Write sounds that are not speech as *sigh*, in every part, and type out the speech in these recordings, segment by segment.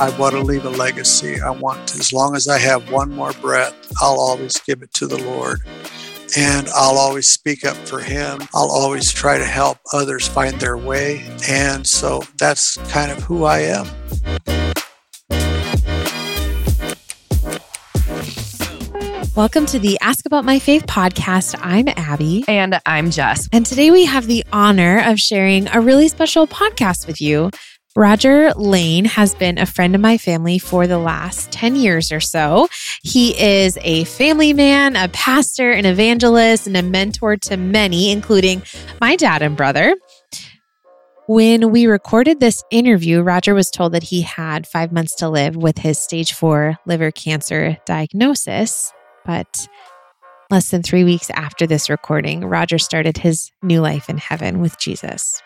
I want to leave a legacy. I want, to, as long as I have one more breath, I'll always give it to the Lord. And I'll always speak up for Him. I'll always try to help others find their way. And so that's kind of who I am. Welcome to the Ask About My Faith podcast. I'm Abby. And I'm Jess. And today we have the honor of sharing a really special podcast with you. Roger Lane has been a friend of my family for the last 10 years or so. He is a family man, a pastor, an evangelist, and a mentor to many, including my dad and brother. When we recorded this interview, Roger was told that he had five months to live with his stage four liver cancer diagnosis. But less than three weeks after this recording, Roger started his new life in heaven with Jesus.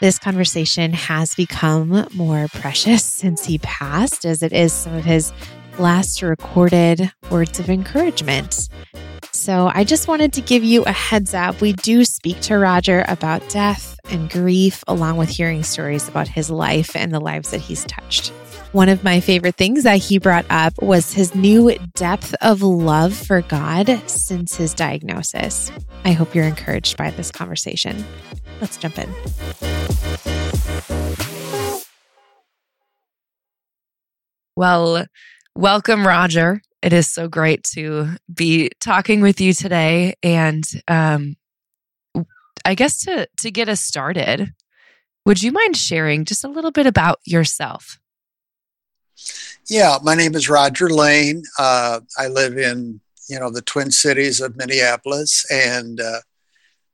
This conversation has become more precious since he passed, as it is some of his last recorded words of encouragement. So I just wanted to give you a heads up. We do speak to Roger about death and grief, along with hearing stories about his life and the lives that he's touched. One of my favorite things that he brought up was his new depth of love for God since his diagnosis. I hope you're encouraged by this conversation. Let's jump in. Well, welcome, Roger. It is so great to be talking with you today. And um, I guess to, to get us started, would you mind sharing just a little bit about yourself? Yeah, my name is Roger Lane. Uh, I live in you know the Twin Cities of Minneapolis, and uh,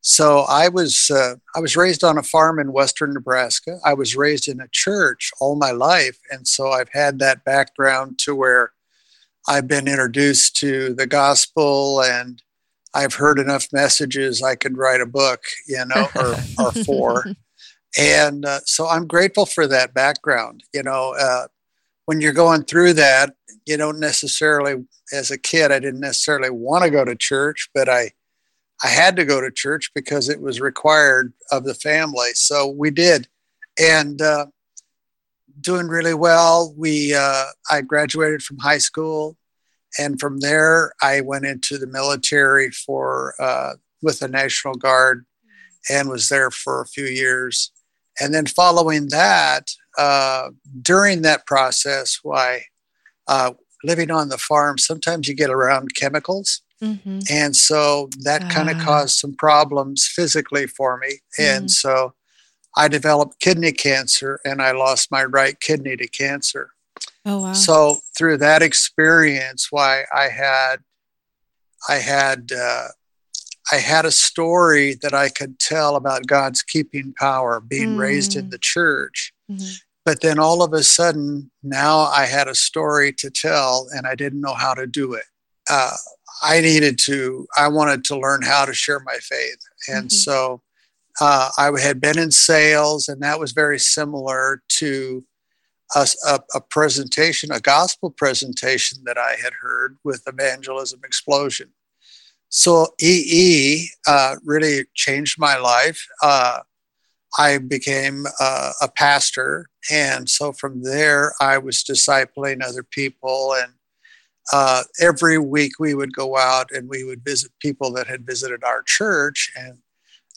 so I was uh, I was raised on a farm in western Nebraska. I was raised in a church all my life, and so I've had that background to where I've been introduced to the gospel and I've heard enough messages I could write a book, you know, or, or four. *laughs* And uh, so I'm grateful for that background. You know, uh, when you're going through that, you don't necessarily, as a kid, I didn't necessarily want to go to church, but I, I had to go to church because it was required of the family. So we did, and uh, doing really well. We, uh, I graduated from high school, and from there I went into the military for uh, with the National Guard, and was there for a few years. And then following that, uh, during that process, why uh, living on the farm, sometimes you get around chemicals. Mm-hmm. And so that kind of caused some problems physically for me. Mm-hmm. And so I developed kidney cancer and I lost my right kidney to cancer. Oh, wow. So through that experience, why I had, I had, uh, I had a story that I could tell about God's keeping power, being mm. raised in mm. the church. Mm-hmm. But then all of a sudden, now I had a story to tell and I didn't know how to do it. Uh, I needed to, I wanted to learn how to share my faith. And mm-hmm. so uh, I had been in sales, and that was very similar to a, a, a, presentation, a gospel presentation that I had heard with Evangelism Explosion. So EE uh, really changed my life. Uh, I became uh, a pastor. And so from there, I was discipling other people. And uh, every week we would go out and we would visit people that had visited our church and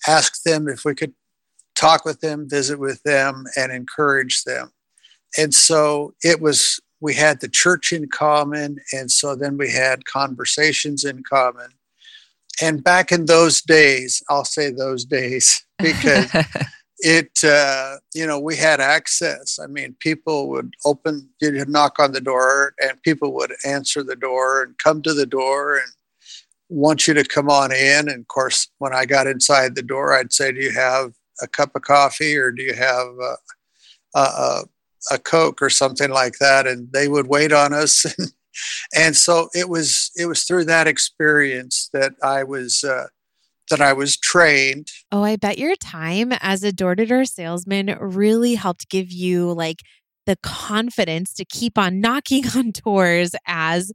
ask them if we could talk with them, visit with them, and encourage them. And so it was, we had the church in common. And so then we had conversations in common. And back in those days, I'll say those days *laughs* because it uh, you know we had access. I mean people would open you'd knock on the door and people would answer the door and come to the door and want you to come on in. And of course when i got inside the door i'd say do you have a cup of coffee or do you have a, a, a coke or something like that? And they would wait on us. *laughs* And so it was it was through that experience that i was uh, that I was trained. Oh, I bet your time as a door to door salesman really helped give you like the confidence to keep on *laughs* knocking on doors as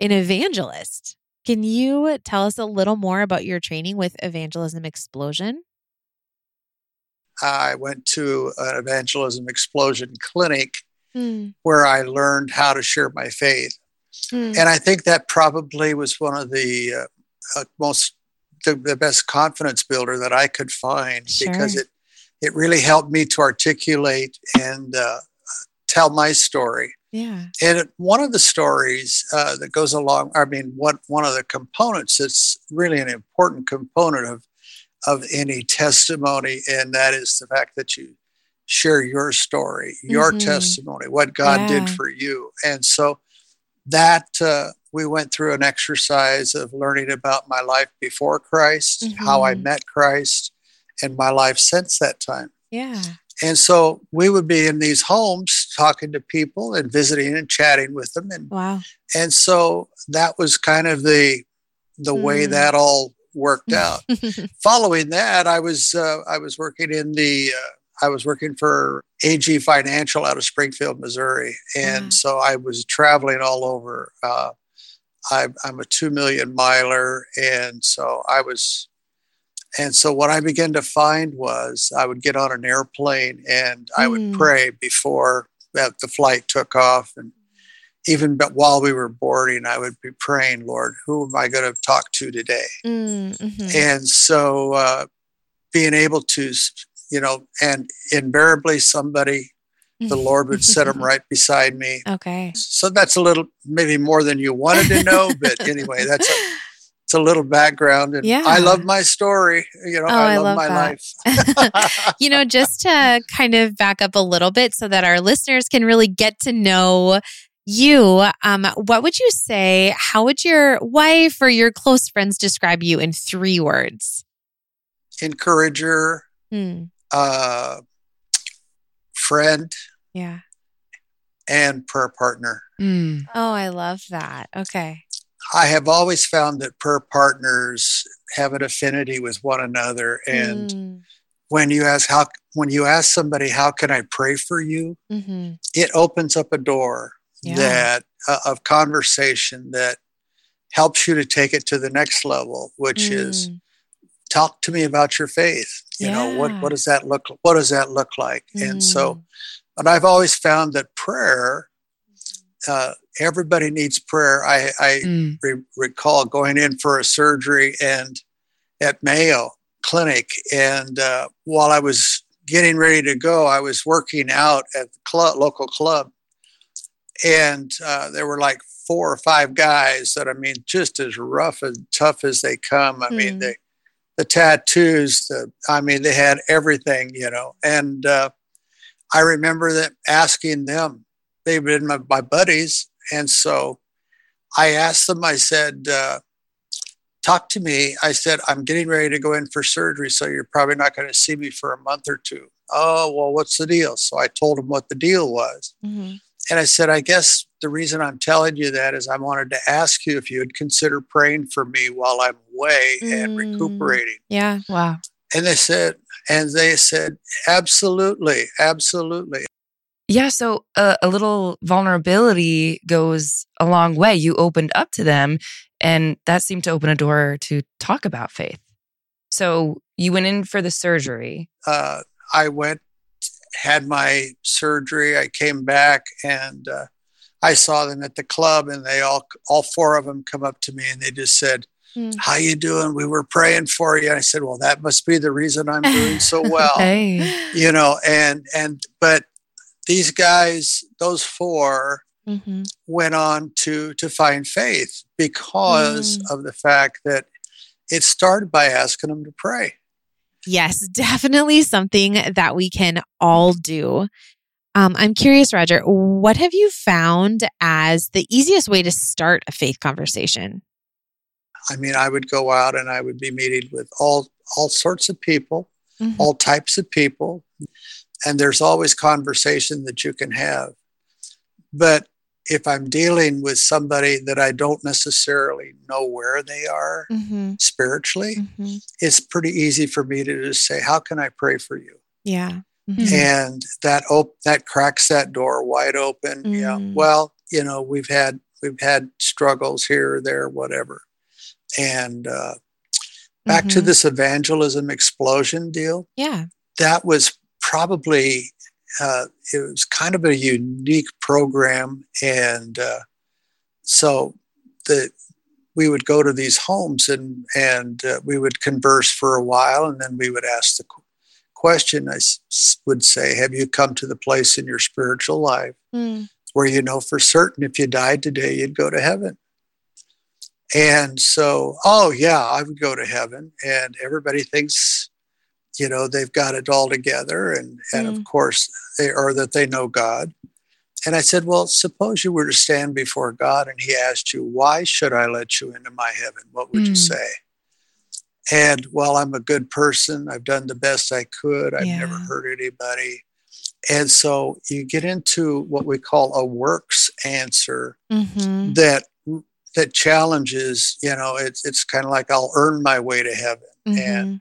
an evangelist. Can you tell us a little more about your training with Evangelism Explosion? I went to an Evangelism Explosion clinic Mm. where I learned how to share my faith. Mm. And I think that probably was one of the uh, uh, most the, the best confidence builder that I could find Sure. because it it really helped me to articulate and uh, tell my story. Yeah. And one of the stories uh, that goes along, I mean, what one of the components that's really an important component of of any testimony, and that is the fact that you share your story, your Mhm. testimony, what God did for you, and so that uh, we went through an exercise of learning about my life before Christ, how I Mhm. met Christ, and my life since that time. Yeah. And so we would be in these homes talking to people and visiting and chatting with them. And, Wow. and so that was kind of the, the way Mm. that all worked *laughs* out. Following that, I was, uh, I was working in the, uh, I was working for AG Financial out of Springfield, Missouri. And Wow. so I was traveling all over. Uh, I, I'm a two million miler. And so I was, and so what I began to find was I would get on an airplane and I would Mm. pray before that the flight took off. And even but while we were boarding, I would be praying, Lord, who am I going to talk to today? Mm, mhm. And so uh, being able to, you know, and invariably somebody, the Lord would set them *laughs* right beside me. Okay. So that's a little, maybe more than you wanted to know, but *laughs* anyway, that's a, it's a little background. And Yeah. I love my story. You know, Oh, I I love, love my that. life. *laughs* you know, just to kind of back up a little bit so that our listeners can really get to know you, um, what would you say? How would your wife or your close friends describe you in three words? Encourager, Hmm. uh, friend, Yeah. and prayer partner. Mm. Oh, I love that. Okay. I have always found that prayer partners have an affinity with one another. And Mm, when you ask how, when you ask somebody, how can I pray for you? mhm. It opens up a door Yeah. that uh, of conversation that helps you to take it to the next level, which is Mm, talk to me about your faith. You know, what, what does that look, what does that look like? And so, mm, but I've always found that prayer, uh, everybody needs prayer. I, I Mm. re- recall going in for a surgery and at Mayo Clinic, and uh, while I was getting ready to go, I was working out at the club, local club, and uh, there were like four or five guys that I mean, just as rough and tough as they come. I mean, Hmm. they the tattoos, the I mean, they had everything, you know, and uh, I remember that asking them. They've been my, my buddies, and so I asked them. I said, uh, "Talk to me." I said, "I'm getting ready to go in for surgery, so you're probably not going to see me for a month or two. Oh, well, what's the deal? So I told them what the deal was, mhm. And I said, "I guess the reason I'm telling you that is I wanted to ask you if you would consider praying for me while I'm away and Mm. recuperating." Yeah. Wow. And they said, and they said, "Absolutely, absolutely." Yeah. So uh, a little vulnerability goes a long way. You opened up to them, and that seemed to open a door to talk about faith. So you went in for the surgery. uh, I went, had my surgery. I came back and uh, I saw them at the club, and they all, all four of them, come up to me and they just said, Mm. "How you doing? We were praying for you." And I said, "Well, that must be the reason I'm doing so *laughs* well." Hey. You know, and and but these guys, those four, Mhm. went on to to find faith because Mm. of the fact that it started by asking them to pray. Yes, definitely something that we can all do. Um, I'm curious, Roger, what have you found as the easiest way to start a faith conversation? I mean, I would go out and I would be meeting with all all sorts of people, Mhm. all types of people, and there's always conversation that you can have. But if I'm dealing with somebody that I don't necessarily know where they are Mhm. spiritually, Mhm. it's pretty easy for me to just say, "How can I pray for you?" Yeah. Mhm. Mhm. and that op- that cracks that door wide open. Yeah. Mm. Well, you know, we've had we've had struggles here or there, whatever. And uh, back to Mhm. this evangelism explosion deal. Yeah. That was probably uh, it was kind of a unique program, and uh, so the we would go to these homes and and uh, we would converse for a while, and then we would ask the question. I s- would say, "Have you come to the place in your spiritual life Mm. where you know for certain if you died today you'd go to heaven?" And so, oh yeah, I would go to heaven, and everybody thinks, you know, they've got it all together, and and of course they or that they know God. And I said, well, suppose you were to stand before God, and He asked you, why should I let you into my heaven? What would you Mm. say? And well, I'm a good person. I've done the best I could. I've Yeah. never hurt anybody. And so you get into what we call a works answer Mhm. that that challenges you know it's it's kind of like i'll earn my way to heaven and Mhm.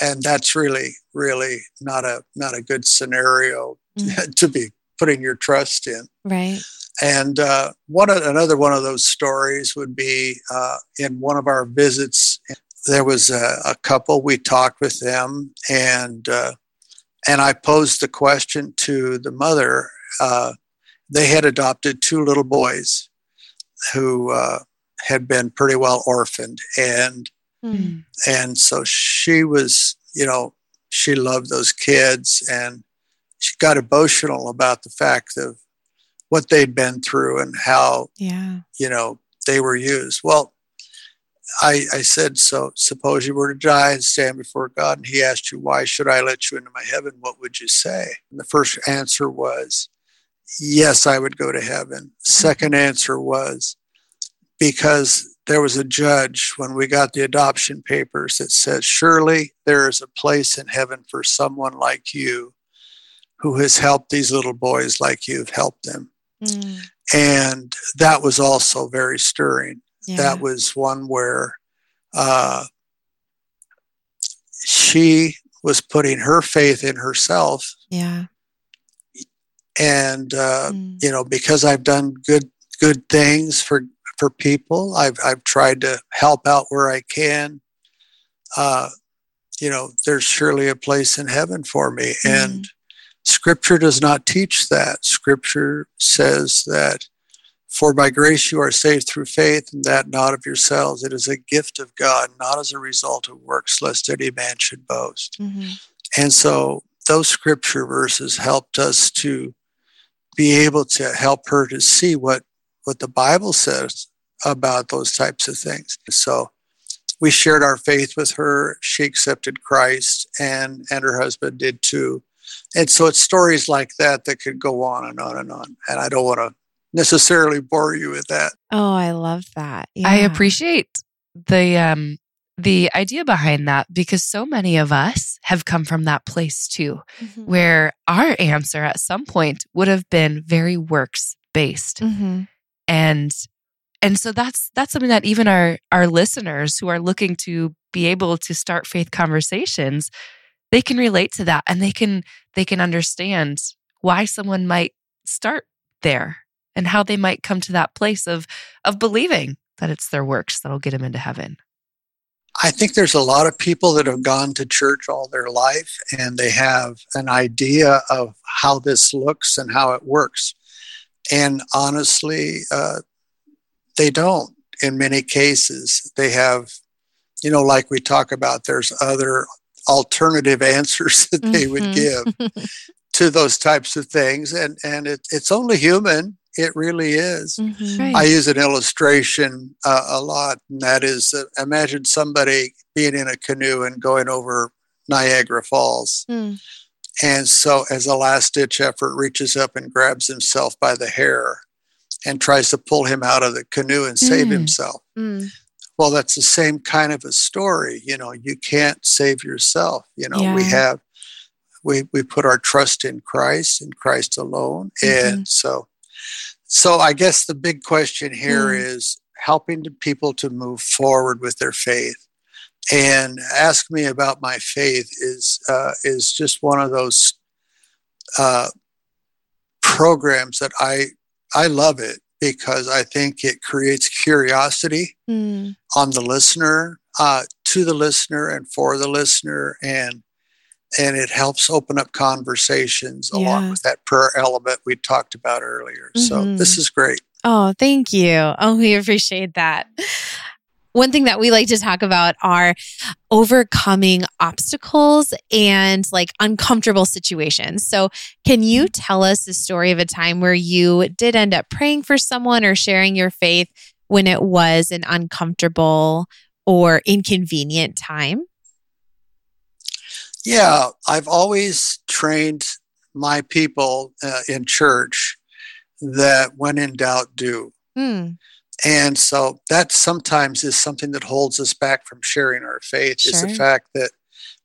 And that's really really not a not a good scenario Mm. *laughs* to be putting your trust in Right. and uh, one another one of those stories would be uh, in one of our visits there was a, a couple we talked with them and uh, and i posed the question to the mother uh, they had adopted two little boys who uh, had been pretty well orphaned and Mm. and so she was you know she loved those kids and she got emotional about the fact of what they'd been through and how Yeah. you know they were used well I, I said so suppose you were to die and stand before god and he asked you why should i let you into my heaven what would you say and the first answer was yes i would go to heaven second answer was because there was a judge when we got the adoption papers that said surely there is a place in heaven for someone like you who has helped these little boys like you've helped them Mm. and that was also very stirring Yeah. that was one where uh, she was putting her faith in herself yeah. and uh, Mm. you know because i've done good good things for for people. I've i've tried to help out where i can. Uh, you know there's surely a place in heaven for me. And scripture does not teach that. Scripture says that for by grace you are saved through faith and that not of yourselves. It is a gift of god not as a result of works lest any man should boast. Mhm. and so those scripture verses helped us to be able to help her to see what what the Bible says about those types of things. So we shared our faith with her. She accepted Christ and and her husband did too. And so it's stories like that that could go on and on and on. And I don't want to necessarily bore you with that. Oh, I love that. I appreciate the um the idea behind that because so many of us have come from that place too Mhm. where our answer at some point would have been very works based Mhm. and and so that's that's something that even our our listeners who are looking to be able to start faith conversations they can relate to that and they can they can understand why someone might start there and how they might come to that place of of believing that it's their works that'll get them into heaven I think there's a lot of people that have gone to church all their life and they have an idea of how this looks and how it works. And honestly, uh, they don't in many cases. They have, you know, like we talk about, there's other alternative *laughs* answers that they would Mhm. give *laughs* to those types of things. And, and it, it's only human. It really is. Mhm. Right. I use an illustration uh, a lot, and that is uh, imagine somebody being in a canoe and going over Niagara Falls. Mm. And so, as a last ditch effort, reaches up and grabs himself by the hair and tries to pull him out of the canoe and save Mm. himself. Mm. Well, that's the same kind of a story. You know, you can't save yourself. You know, we have, we, we put our trust in Christ and Christ alone. And so, so I guess the big question here Mm. is helping the people to move forward with their faith. And ask me about my faith is uh, is just one of those uh, programs that I I love it because I think it creates curiosity Mm. on the listener, uh, to the listener, and for the listener, and and it helps open up conversations Yeah. along with that prayer element we talked about earlier. So Mhm. this is great. Oh, thank you. Oh, we appreciate that. One thing that we like to talk about are overcoming obstacles and like uncomfortable situations. So, can you tell us the story of a time where you did end up praying for someone or sharing your faith when it was an uncomfortable or inconvenient time? Yeah, I've always trained my people uh, in church that when in doubt, do. Hmm. And so that sometimes is something that holds us back from sharing our faith is the fact that,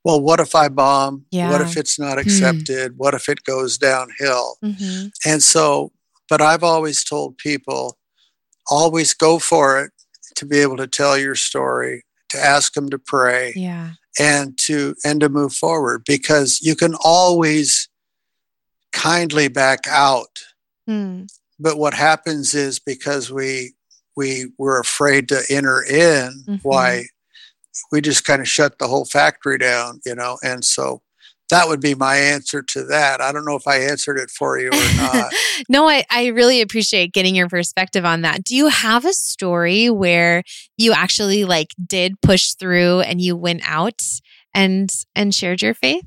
well, what if I bomb? What if it's not accepted? What if it goes downhill? hmm And so, but I've always told people always go for it to be able to tell your story, to ask them to pray Yeah. and to and to move forward because you can always kindly back out Hmm. but what happens is because we we were afraid to enter in Mhm. why we just kind of shut the whole factory down you know and so that would be my answer to that i don't know if i answered it for you or not *laughs* no, I, I really appreciate getting your perspective on that. Do you have a story where you actually like did push through and you went out and and shared your faith?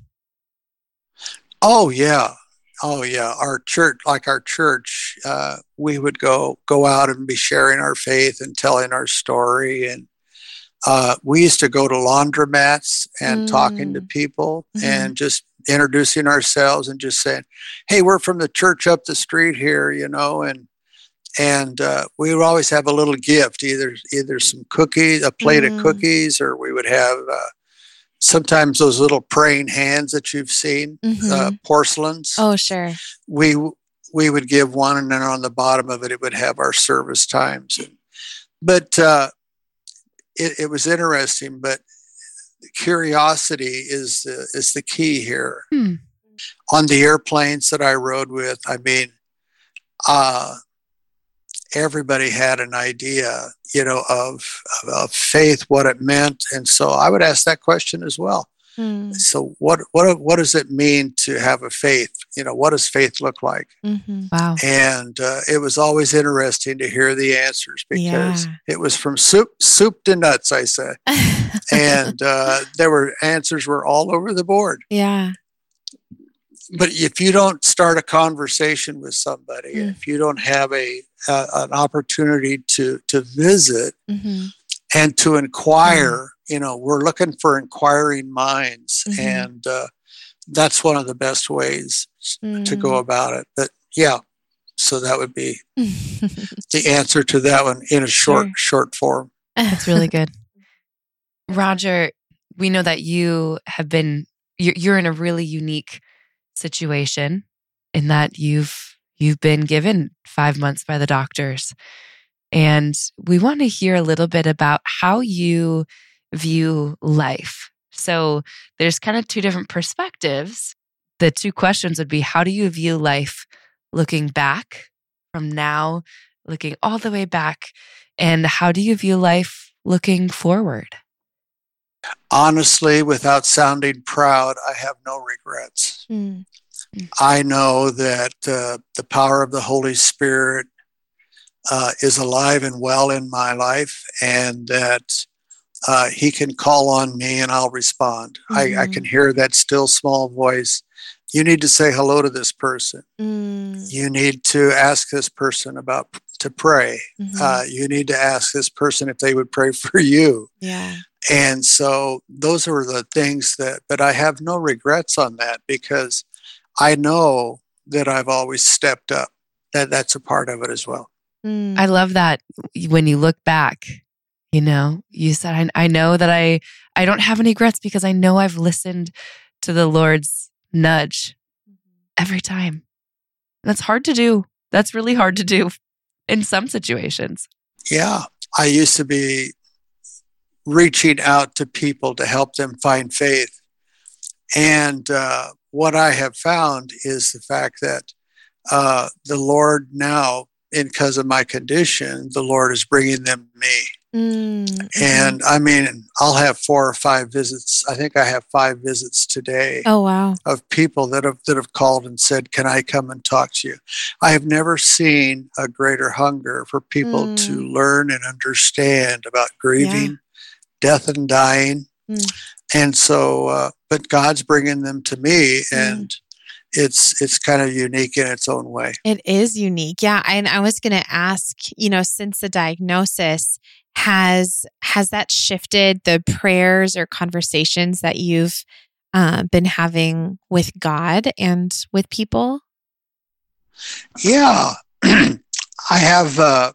oh yeah oh yeah our church like our church uh, we would go go out and be sharing our faith and telling our story and uh, we used to go to laundromats and talking to people Mhm. and just introducing ourselves and just saying hey we're from the church up the street here you know and and uh, we would always have a little gift either either some cookies a plate Mm. of cookies or we would have uh, sometimes those little praying hands that you've seen uh, Mhm. porcelains oh, sure. we we would give one and then on the bottom of it it would have our service times but uh, it, it was interesting but curiosity is the, is the key here Hmm. on the airplanes that i rode with i mean uh, everybody had an idea you know of, of, of faith what it meant and so i would ask that question as well Hmm. so what what what does it mean to have a faith you know what does faith look like Mhm. Wow. and uh, it was always interesting to hear the answers because Yeah. it was from soup soup to nuts i say *laughs* and uh, there were answers were all over the board yeah. But if you don't start a conversation with somebody Mm. if you don't have a uh, an opportunity to to visit hmm and to inquire you know we're looking for inquiring minds Mhm. and uh, that's one of the best ways to go Mm. about it but yeah so that would be *laughs* the answer to that one in a short Sure. short form That's really *laughs* good. Roger, we know that you have been you're, you're in a really unique situation in that you've you've been given 5 months by the doctors. And we want to hear a little bit about how you view life. So there's kind of two different perspectives. The two questions would be how do you view life looking back from now, looking all the way back, and how do you view life looking forward? Honestly without sounding proud i have no regrets Mm. i know that uh, the power of the holy spirit uh, is alive and well in my life and that uh, he can call on me and i'll respond I, I Mhm. can hear that still small voice you need to say hello to this person Mm. you need to ask this person about to pray Mhm. uh, you need to ask this person if they would pray for you yeah. And so those are the things that but i have no regrets on that because i know that i've always stepped up that that's a part of it as well Mm. I love that when you look back, you know, you said, I, I know that I, I don't have any regrets because I know I've listened to the Lord's nudge every time. That's hard to do. That's really hard to do in some situations. yeah i used to be reaching out to people to help them find faith and uh, what i have found is the fact that uh, the lord now because of my condition the lord is bringing them to me Mm, And I mean, I'll have four or five visits. I think I have five visits today oh wow. of people that have that have called and said, "Can I come and talk to you?" I have never seen a greater hunger for people to Mm. learn and understand about grieving, death, and dying. Mm. And so, uh, but God's bringing them to me, Mm. and it's it's kind of unique in its own way. It is unique. Yeah. And I was going to ask, you know, since the diagnosis, has has that shifted the prayers or conversations that you've uh, been having with God and with people? Yeah, *clears throat* I have uh,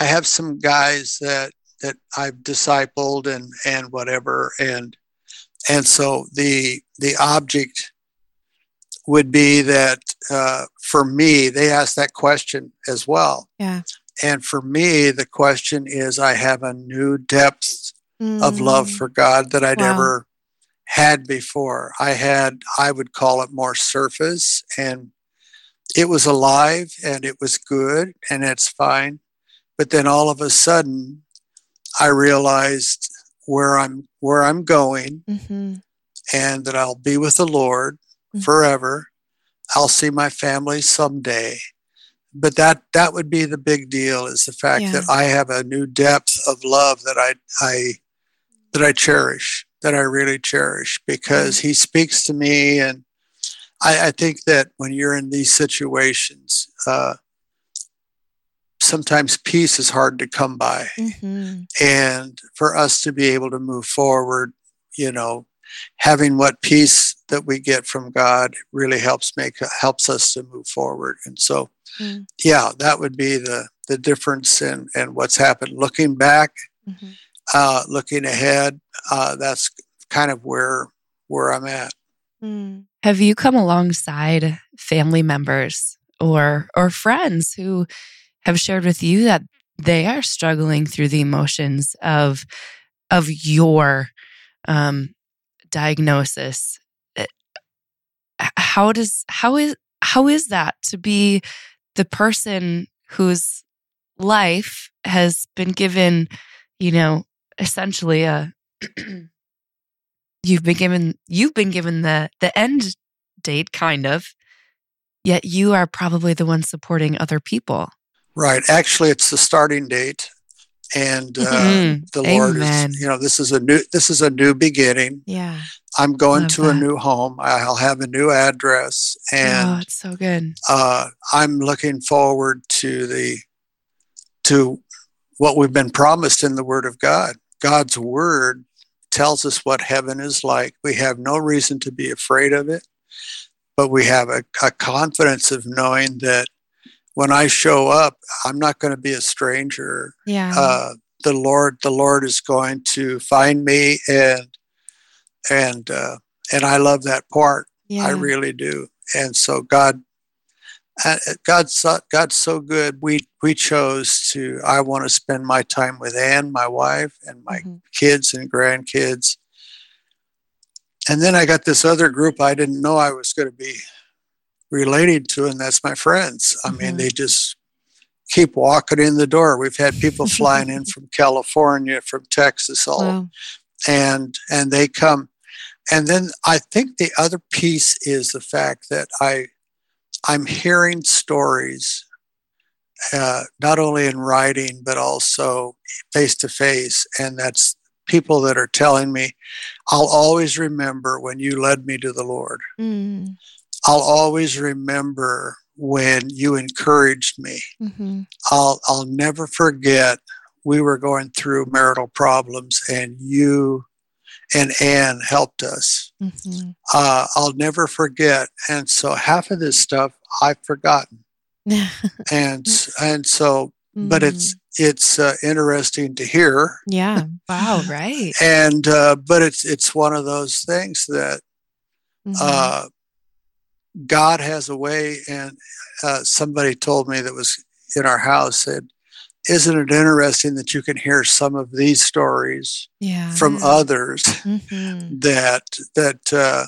I have some guys that that I've discipled and and whatever, and and so the the object would be that uh, for me they ask that question as well, Yeah. and for me the question is I have a new depth of love Mm. for God that I Wow. never had before. I had, I would call it more surface, and it was alive and it was good and it's fine. But then all of a sudden, I realized where I'm where I'm going Mhm. and that I'll be with the Lord Mhm. forever. I'll see my family someday. But that that would be the big deal is the fact Yeah. that I have a new depth of love that I I that I cherish, that I really cherish because he speaks to me and I, I think that when you're in these situations, uh, sometimes peace is hard to come by Mhm. and for us to be able to move forward you know having what peace that we get from god really helps make helps us to move forward and so Mm. yeah that would be the the difference in and what's happened looking back Mhm. uh looking ahead uh that's kind of where where i'm at Mm. Have you come alongside family members or or friends who have shared with you that they are struggling through the emotions of of your um, diagnosis? Uh, How does how is how is that to be the person whose life has been given, you know, essentially a *clears throat* you've been given you've been given the the end date kind of yet you are probably the one supporting other people right. Actually it's the starting date and uh, Mhm. the lord Amen. is you know this is a new this is a new beginning. Yeah. i'm going Love to a new home. I'll have a new address and oh it's so good. uh, i'm looking forward to the to what we've been promised in the word of god. God's word tells us what heaven is like. We have no reason to be afraid of it but we have a, a confidence of knowing that when i show up i'm not going to be a stranger Yeah. uh, the Lord, the Lord is going to find me, and and uh, and I love that part. yeah. I really do. And so God, uh, God's so, God's so good. We we chose to. I want to spend my time with Anne, my wife, and my Mhm. kids and grandkids. And then I got this other group I didn't know I was going to be related to, and that's my friends. I mean, Mhm. they just keep walking in the door. We've had people *laughs* flying in from California, from Texas, all Wow. and and they come. And then I think the other piece is the fact that I I'm hearing stories, uh, not only in writing but also face to face, and that's people that are telling me, "I'll always remember when you led me to the Lord. Mm. I'll always remember when you encouraged me. Mhm. I'll I'll never forget we were going through marital problems and you and Anne helped us. Mhm. Uh, I'll never forget. And so half of this stuff I've forgotten. *laughs* And and so but it's it's uh, interesting to hear. Mm. yeah. wow right And uh, but it's it's one of those things that Mhm. uh, God has a way. And uh, somebody told me that was in our house said, "Isn't it interesting that you can hear some of these stories yeah. from others Mhm. that that uh,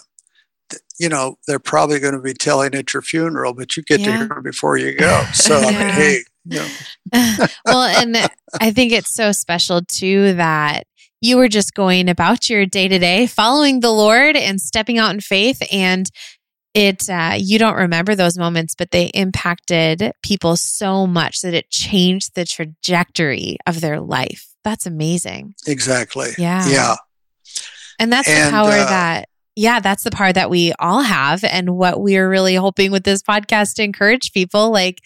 you know they're probably going to be telling at your funeral, but you get to hear them before you go." So I mean, Yeah. hey, No. *laughs* well, and I think it's so special too that you were just going about your day to day, following the Lord and stepping out in faith. And it, uh, you don't remember those moments, but they impacted people so much that it changed the trajectory of their life. That's amazing. Exactly. Yeah. Yeah. And that's the power uh, that, yeah, that's the power that we all have. And what we're really hoping with this podcast to encourage people like,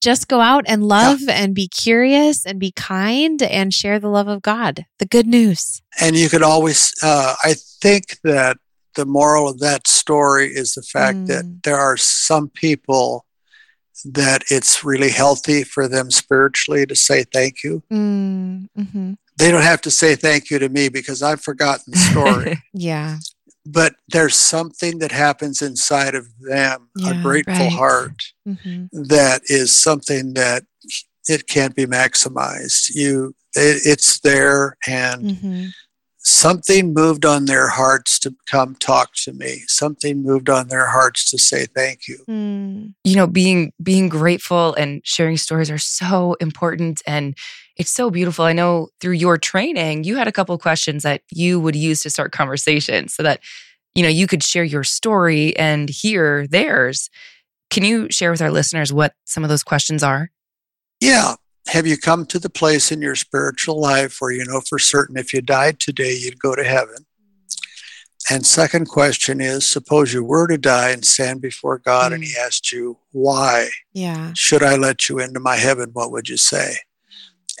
just go out and love and be curious and be kind and share the love of God, the good news. And you could always, uh, I think that the moral of that story is the fact Mm. that there are some people that it's really healthy for them spiritually to say thank you. Mm, hmm They don't have to say thank you to me because I've forgotten the story. *laughs* Yeah. but there's something that happens inside of them, Yeah, a grateful right. heart hmm that is something that it can't be maximized. You, it, it's there, and hmm something moved on their hearts to come talk to me. Something moved on their hearts to say thank you. Mm, you know being being grateful and sharing stories are so important and it's so beautiful i know through your training you had a couple of questions that you would use to start conversations so that you know you could share your story and hear theirs can you share with our listeners what some of those questions are Yeah. Have you come to the place in your spiritual life where you know for certain if you died today, you'd go to heaven? And second question is suppose you were to die and stand before God and He asked you, why yeah. should I let you into my heaven? What would you say?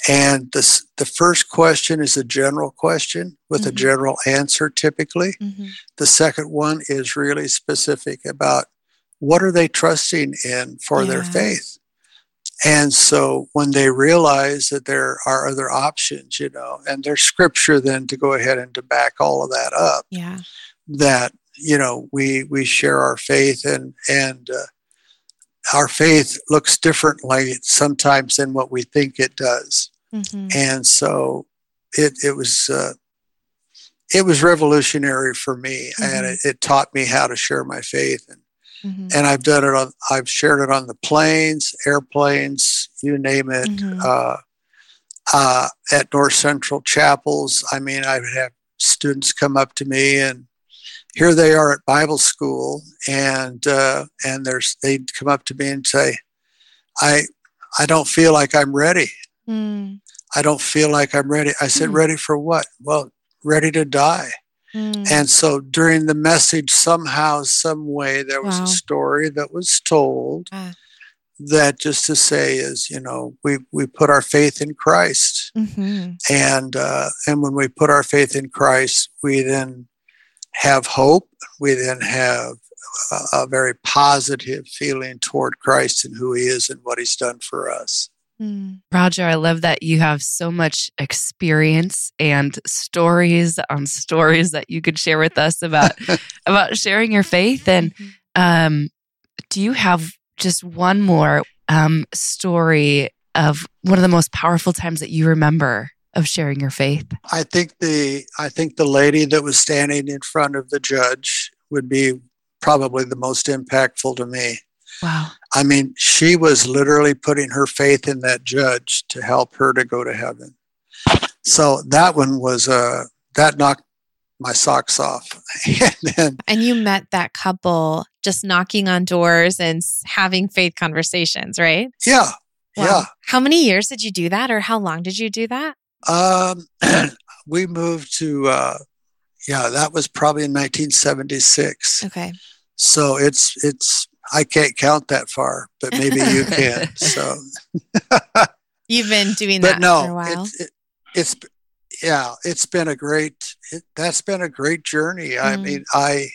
And this, the first question is a general question with a Mhm. general answer typically. hmm The second one is really specific about what are they trusting in for their faith. And so when they realize that there are other options, you know, and there's scripture then to go ahead and to back all of that up, Yeah. that you know we we share our faith and and uh, our faith looks differently sometimes than what we think it does, hmm and so it it was. Uh, it was revolutionary for me, and Mhm. it, it taught me how to share my faith. And hmm and I've done it on I've shared it on the planes, airplanes, you name it. Mhm. Uh, uh, at North Central chapels, I mean, I would have students come up to me, and here they are at Bible school, and uh, and there's they'd come up to me and say, "I I don't feel like I'm ready. Mm, I don't feel like I'm ready." I said, Hmm. "Ready for what?" Well, ready to die. Mm, And so during the message, somehow, some way, there was Wow. a story that was told Ah. that just to say is, you know, we, we put our faith in Christ. mhm. And, uh, and when we put our faith in Christ, we then have hope. We then have a, a very positive feeling toward Christ and who he is and what he's done for us. Mm. Roger, I love that you have so much experience and stories on stories that you could share with us about *laughs* about sharing your faith. And Mhm. um, do you have just one more um, story of one of the most powerful times that you remember of sharing your faith? I think the I think the lady that was standing in front of the judge would be probably the most impactful to me. Wow. I mean, she was literally putting her faith in that judge to help her to go to heaven. So that one was uh that knocked my socks off. *laughs* and then And you met that couple just knocking on doors and having faith conversations, right? yeah, yeah. How many years did you do that, or how long did you do that? Um, *clears throat* we moved to uh, yeah, that was probably in 1976. Okay. So it's it's I can't count that far, but maybe you *laughs* can. So, *laughs* You've been doing that for a no, while. it's it, it's yeah, it's been a great. It, that's been a great journey. I Mm. mean, I.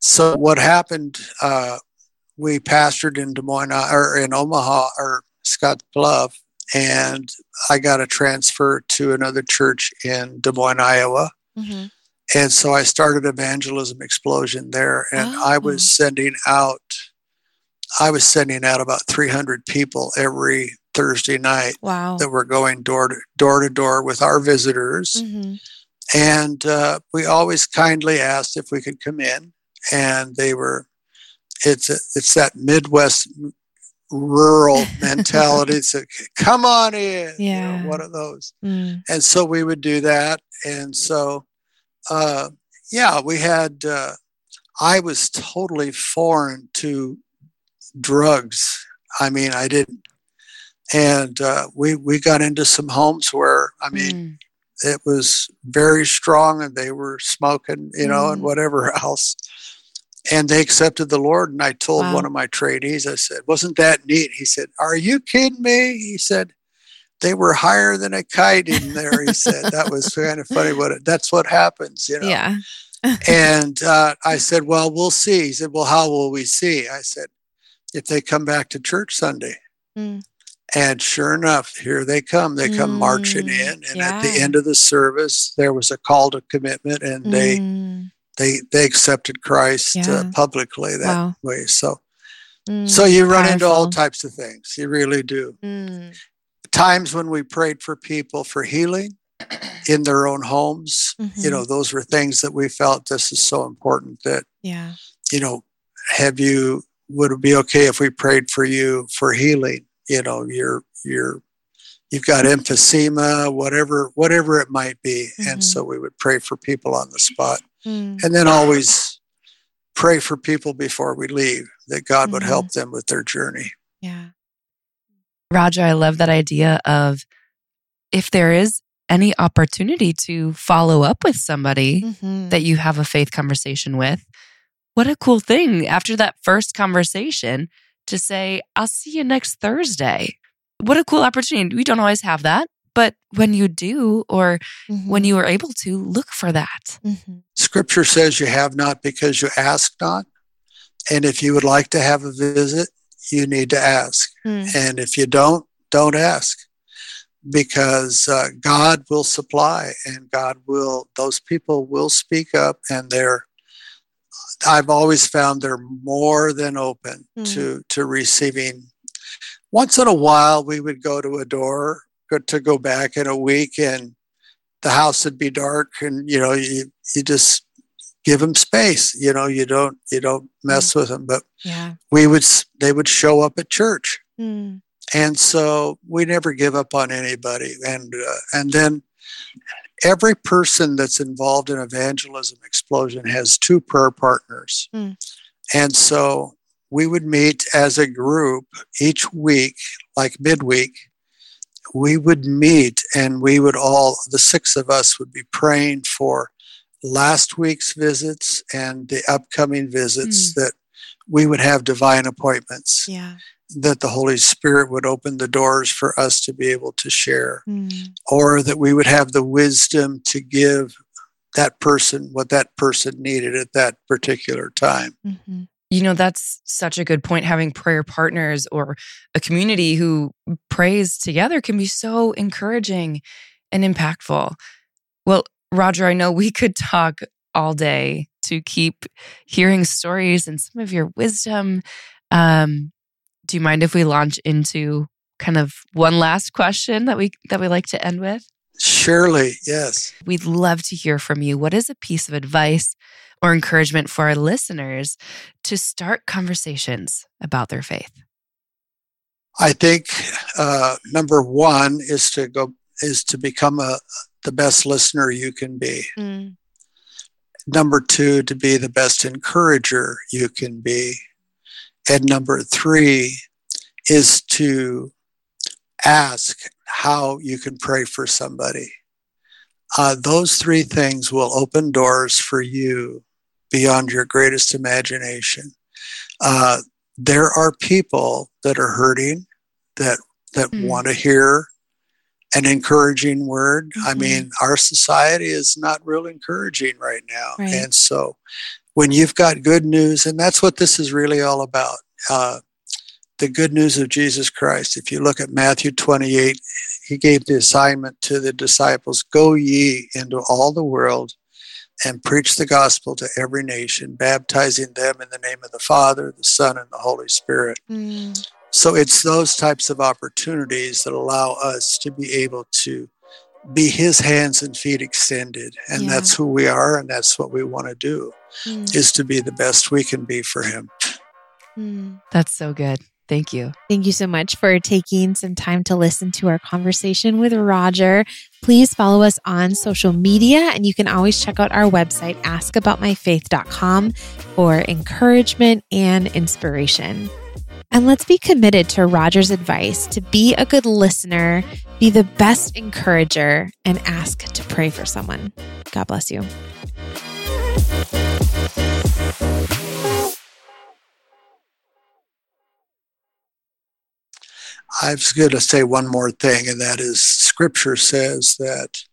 So what happened? Uh, we pastored in Des Moines uh, or in Omaha or Scott Bluff, and I got a transfer to another church in Des Moines, Iowa. Mhm. And so I started Evangelism Explosion there, and I Oh. was sending out, I was sending out about 300 people every Thursday night Wow. that were going door to door to door with our visitors, Mhm. and uh, we always kindly asked if we could come in, and they were, it's a, it's that Midwest rural *laughs* mentality. Said, "Come on in." Yeah. You know, one of those. Mm. And so we would do that. And so, uh, yeah, we had. Uh, I was totally foreign to drugs. I mean, I didn't. And uh, we we got into some homes where I mean, Mm. it was very strong, and they were smoking, you know, and Mm. whatever *laughs* else. And they accepted the Lord. And I told Wow. one of my trainees, I said, "Wasn't that neat?" He said, "Are you kidding me?" He said, "They were higher than a kite in there." He said, "That was kind of funny. What it, that's what happens, you know." Yeah. And uh, I said, Well, we'll see. He said, Well, how will we see? I said, If they come back to church Sunday. Mm. And sure enough, here they come. They come marching Mm, in. And at the end of the service, there was a call to commitment and they, Mm. they, they accepted Christ Yeah. uh, publicly that Wow. way. So, Mm. so you run into all types of things. You really do. Mm. Times when we prayed for people for healing *clears throat* in their own homes, you Mhm. know, those were things that we felt this is so important that Yeah. you know, have you would it be okay if we prayed for you for healing? You know, you're you're you've got emphysema, whatever whatever it might be. Mhm. And so we would pray for people on the spot. Mm. And then always pray for people before we leave that God would help them with their journey. Yeah. Roger, I love that idea of if there is any opportunity to follow up with somebody Mhm. that you have a faith conversation with, what a cool thing after that first conversation to say, I'll see you next Thursday. What a cool opportunity. We don't always have that, but when you do, or when Mhm. you are able to, look for that. Mhm. Scripture says you have not because you ask not. And if you would like to have a visit, you need to ask. Mm. And if you don't, don't ask because uh, God will supply and God will, those people will speak up and they're, I've always found they're more than open Mm. to, to receiving. Once in a while, we would go to a door to go back in a week and the house would be dark and, you know, you, you just give them space, you know, you don't, you don't mess with them, but Yeah. we would, they would show up at church Mm. and so we never give up on anybody and uh, and then every person that's involved in evangelism explosion has two prayer partners Mm. and so we would meet as a group each week like midweek we would meet and we would all the six of us would be praying for last week's visits and the upcoming visits that we would have divine appointments Yeah. that the Holy Spirit would open the doors for us to be able to share, Mm. or that we would have the wisdom to give that person what that person needed at that particular time. Mhm. You know, that's such a good point. Having prayer partners or a community who prays together can be so encouraging and impactful. Well, Roger, I know we could talk all day to keep hearing stories and some of your wisdom. Um, do you mind if we launch into kind of one last question that we that we like to end with? Surely, yes. We'd love to hear from you. What is a piece of advice or encouragement for our listeners to start conversations about their faith? I think uh, number one is to go is to become a the best listener you can be. Mm. Number two, to be the best encourager you can be. And number three is to ask how you can pray for somebody. Uh, those three things will open doors for you beyond your greatest imagination. Uh, there are people that are hurting that that Mm. want to hear an encouraging word. I Mhm. mean, our society is not real encouraging right now, Right. and so when you've got good news, and that's what this is really all about. Uh, the good news of Jesus Christ. If you look at Matthew 28, he gave the assignment to the disciples Go ye into all the world and preach the gospel to every nation, baptizing them in the name of the Father, the Son, and the Holy Spirit. Mm. So it's those types of opportunities that allow us to be able to be his hands and feet extended. And Yeah. that's who we are, and that's what we want to do Mm. is to be the best we can be for him. Mm. That's so good. Thank you. Thank you so much for taking some time to listen to our conversation with Roger. Please follow us on social media, and you can always check out our website, askaboutmyfaith.com, for encouragement and inspiration. And let's be committed to Roger's advice to be a good listener, be the best encourager, and ask to pray for someone. God bless you. I was going to say one more thing, and that is Scripture says that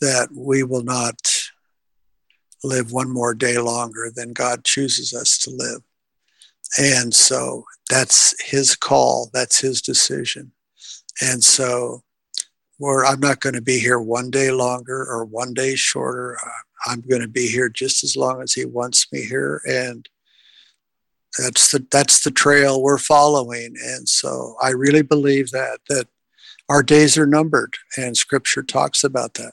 that we will not live one more day longer than God chooses us to live, and so that's His call, that's His decision, and so where I'm not going to be here one day longer or one day shorter. Uh, I'm going to be here just as long as He wants me here, and that's the that's the trail we're following. And so i really believe that that our days are numbered and scripture talks about that